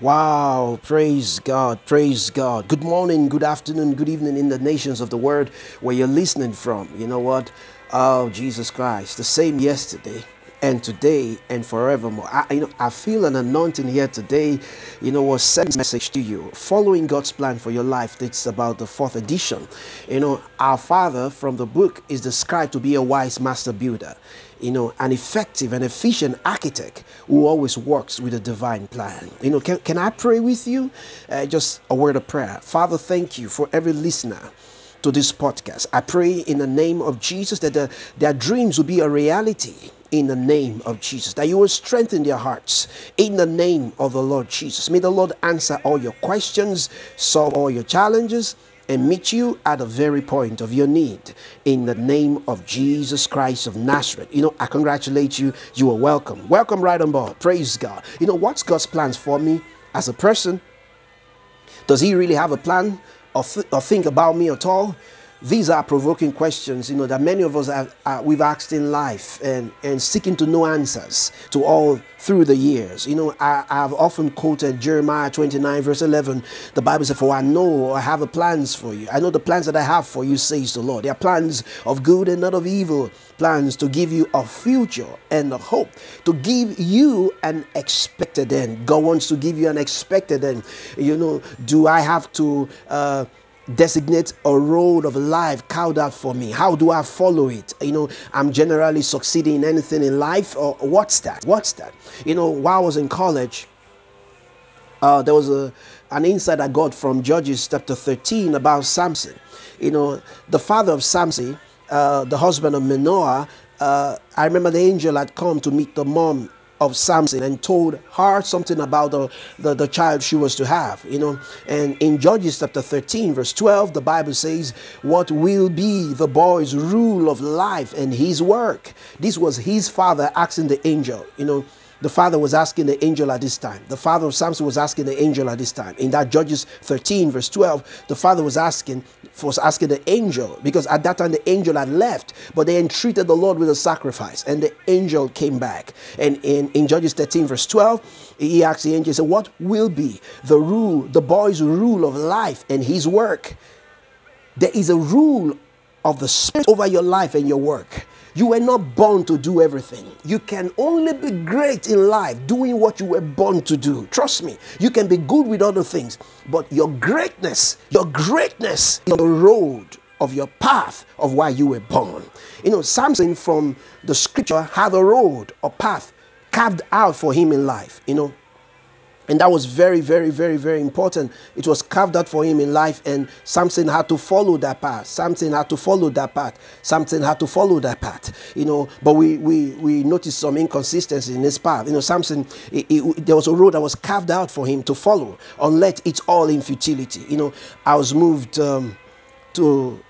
Wow, praise God, praise God. Good morning, good afternoon, good evening in the nations of the world where you're listening from. You know what? Oh, Jesus Christ, the same yesterday and today and forevermore. I, you know, I feel an anointing here today. You know what? Send a message to you. Following God's plan for your life. It's about the fourth edition. You know, our Father from the book is described to be a wise master builder you know, an effective and efficient architect who always works with a divine plan. You know, can, can I pray with you? Uh, just a word of prayer. Father, thank you for every listener to this podcast. I pray in the name of Jesus that the, their dreams will be a reality in the name of Jesus, that you will strengthen their hearts in the name of the Lord Jesus. May the Lord answer all your questions, solve all your challenges and meet you at the very point of your need in the name of Jesus Christ of Nazareth. You know, I congratulate you. You are welcome. Welcome right on board. Praise God. You know, what's God's plans for me as a person? Does He really have a plan or, th- or think about me at all? These are provoking questions, you know, that many of us have we've asked in life and, and seeking to know answers to all through the years. You know, I, I've often quoted Jeremiah 29, verse 11. The Bible says, For I know I have a plans for you. I know the plans that I have for you, says the Lord. They are plans of good and not of evil, plans to give you a future and a hope, to give you an expected end. God wants to give you an expected end. You know, do I have to uh, designate a road of life carved out for me. How do i follow it? You know i'm generally succeeding in anything in life or what's that? What's that? You know while i was in college uh, there was a an insight i got from judges chapter 13 about samson. You know the father of samson uh, the husband of manoah uh, i remember the angel had come to meet the mom of Samson and told her something about the, the, the, child she was to have, you know. And in Judges chapter 13, verse 12, the Bible says, What will be the boy's rule of life and his work? This was his father asking the angel, you know. The father was asking the angel at this time. The father of Samson was asking the angel at this time. In that Judges 13, verse 12, the father was asking, was asking the angel, because at that time the angel had left, but they entreated the Lord with a sacrifice, and the angel came back. And in, in Judges 13, verse 12, he asked the angel, he said, What will be the rule, the boy's rule of life and his work? There is a rule of the Spirit over your life and your work. You were not born to do everything. You can only be great in life doing what you were born to do. Trust me, you can be good with other things, but your greatness, your greatness is the road of your path of why you were born. You know, Samson from the scripture had a road or path carved out for him in life. You know, and that was very, very, very, very important. It was carved out for him in life, and Samson had to follow that path. Samson had to follow that path. Samson had to follow that path. You know, but we we we noticed some inconsistency in his path. You know, Samson, there was a road that was carved out for him to follow, unless it's all in futility. You know, I was moved um, to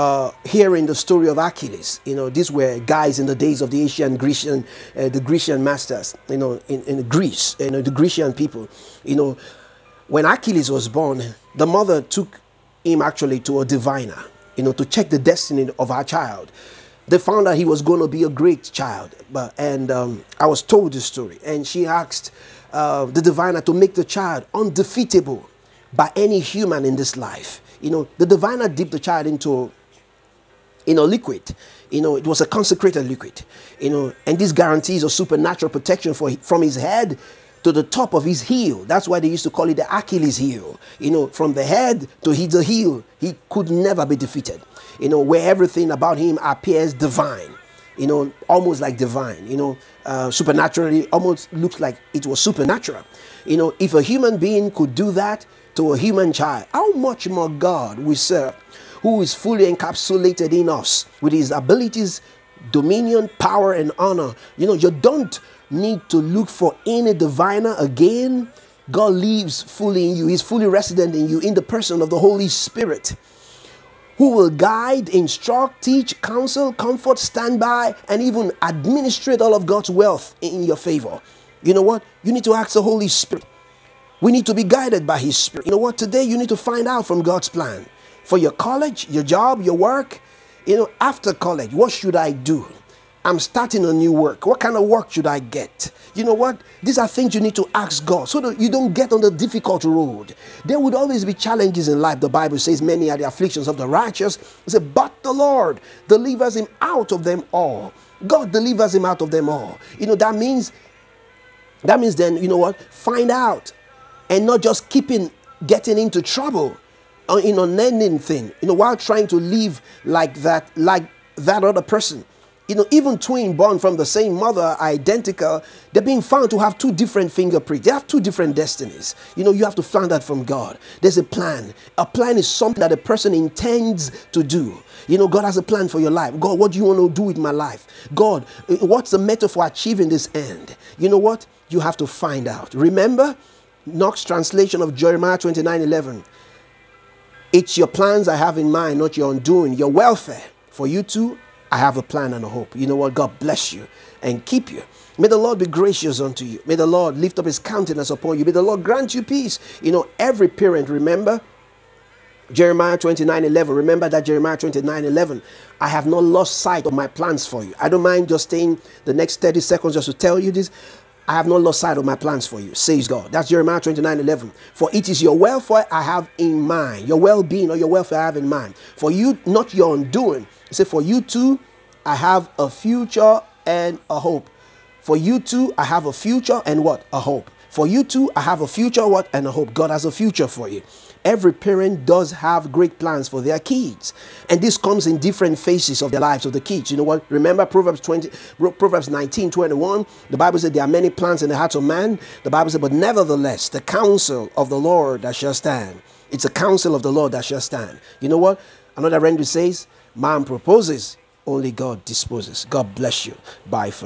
uh, hearing the story of Achilles. You know, these were guys in the days of the Asian Grecian, uh, the Grecian masters. You know, in, in Greece, you know, the Grecian people. You know, when Achilles was born, the mother took him actually to a diviner. You know, to check the destiny of her child. They found out he was going to be a great child, but and um, I was told the story, and she asked uh, the diviner to make the child undefeatable by any human in this life. You know, the diviner dipped the child into you know, liquid. You know, it was a consecrated liquid. You know, and this guarantees a supernatural protection for from his head to the top of his heel. That's why they used to call it the Achilles heel. You know, from the head to his heel, he could never be defeated. You know, where everything about him appears divine. You know, almost like divine. You know, uh, supernaturally, almost looks like it was supernatural. You know, if a human being could do that to a human child, how much more God we serve? Who is fully encapsulated in us with his abilities, dominion, power, and honor. You know, you don't need to look for any diviner again. God lives fully in you, He's fully resident in you in the person of the Holy Spirit. Who will guide, instruct, teach, counsel, comfort, stand by, and even administrate all of God's wealth in your favor? You know what? You need to ask the Holy Spirit. We need to be guided by His Spirit. You know what? Today you need to find out from God's plan for your college, your job, your work. You know, after college, what should I do? I'm starting a new work. What kind of work should I get? You know what? These are things you need to ask God so that you don't get on the difficult road. There would always be challenges in life. The Bible says, Many are the afflictions of the righteous. It says, But the Lord delivers him out of them all. God delivers him out of them all. You know, that means, that means then, you know what? Find out and not just keeping getting into trouble in unending thing, you know, while trying to live like that, like that other person. You know, even twin born from the same mother, identical, they're being found to have two different fingerprints. They have two different destinies. You know, you have to find that from God. There's a plan. A plan is something that a person intends to do. You know, God has a plan for your life. God, what do you want to do with my life? God, uh, what's the method for achieving this end? You know what? You have to find out. Remember, Knox translation of Jeremiah 29 11. It's your plans I have in mind, not your undoing, your welfare. For you too, I have a plan and a hope. You know what? God bless you and keep you. May the Lord be gracious unto you. May the Lord lift up his countenance upon you. May the Lord grant you peace. You know, every parent, remember, Jeremiah 29 11. Remember that Jeremiah 29 11. I have not lost sight of my plans for you. I don't mind just staying the next 30 seconds just to tell you this. I have not lost sight of my plans for you, says God. That's Jeremiah 29 11. For it is your welfare I have in mind, your well being or your welfare I have in mind. For you, not your undoing. He said, For you too, I have a future and a hope. For you too, I have a future and what? A hope. For you too, I have a future, what? And a hope. God has a future for you. Every parent does have great plans for their kids. And this comes in different phases of the lives of the kids. You know what? Remember Proverbs 20, Proverbs 19, 21. The Bible said there are many plans in the heart of man. The Bible said, but nevertheless, the counsel of the Lord that shall stand. It's a counsel of the Lord that shall stand. You know what? Another rendering says, man proposes, only God disposes. God bless you. Bye for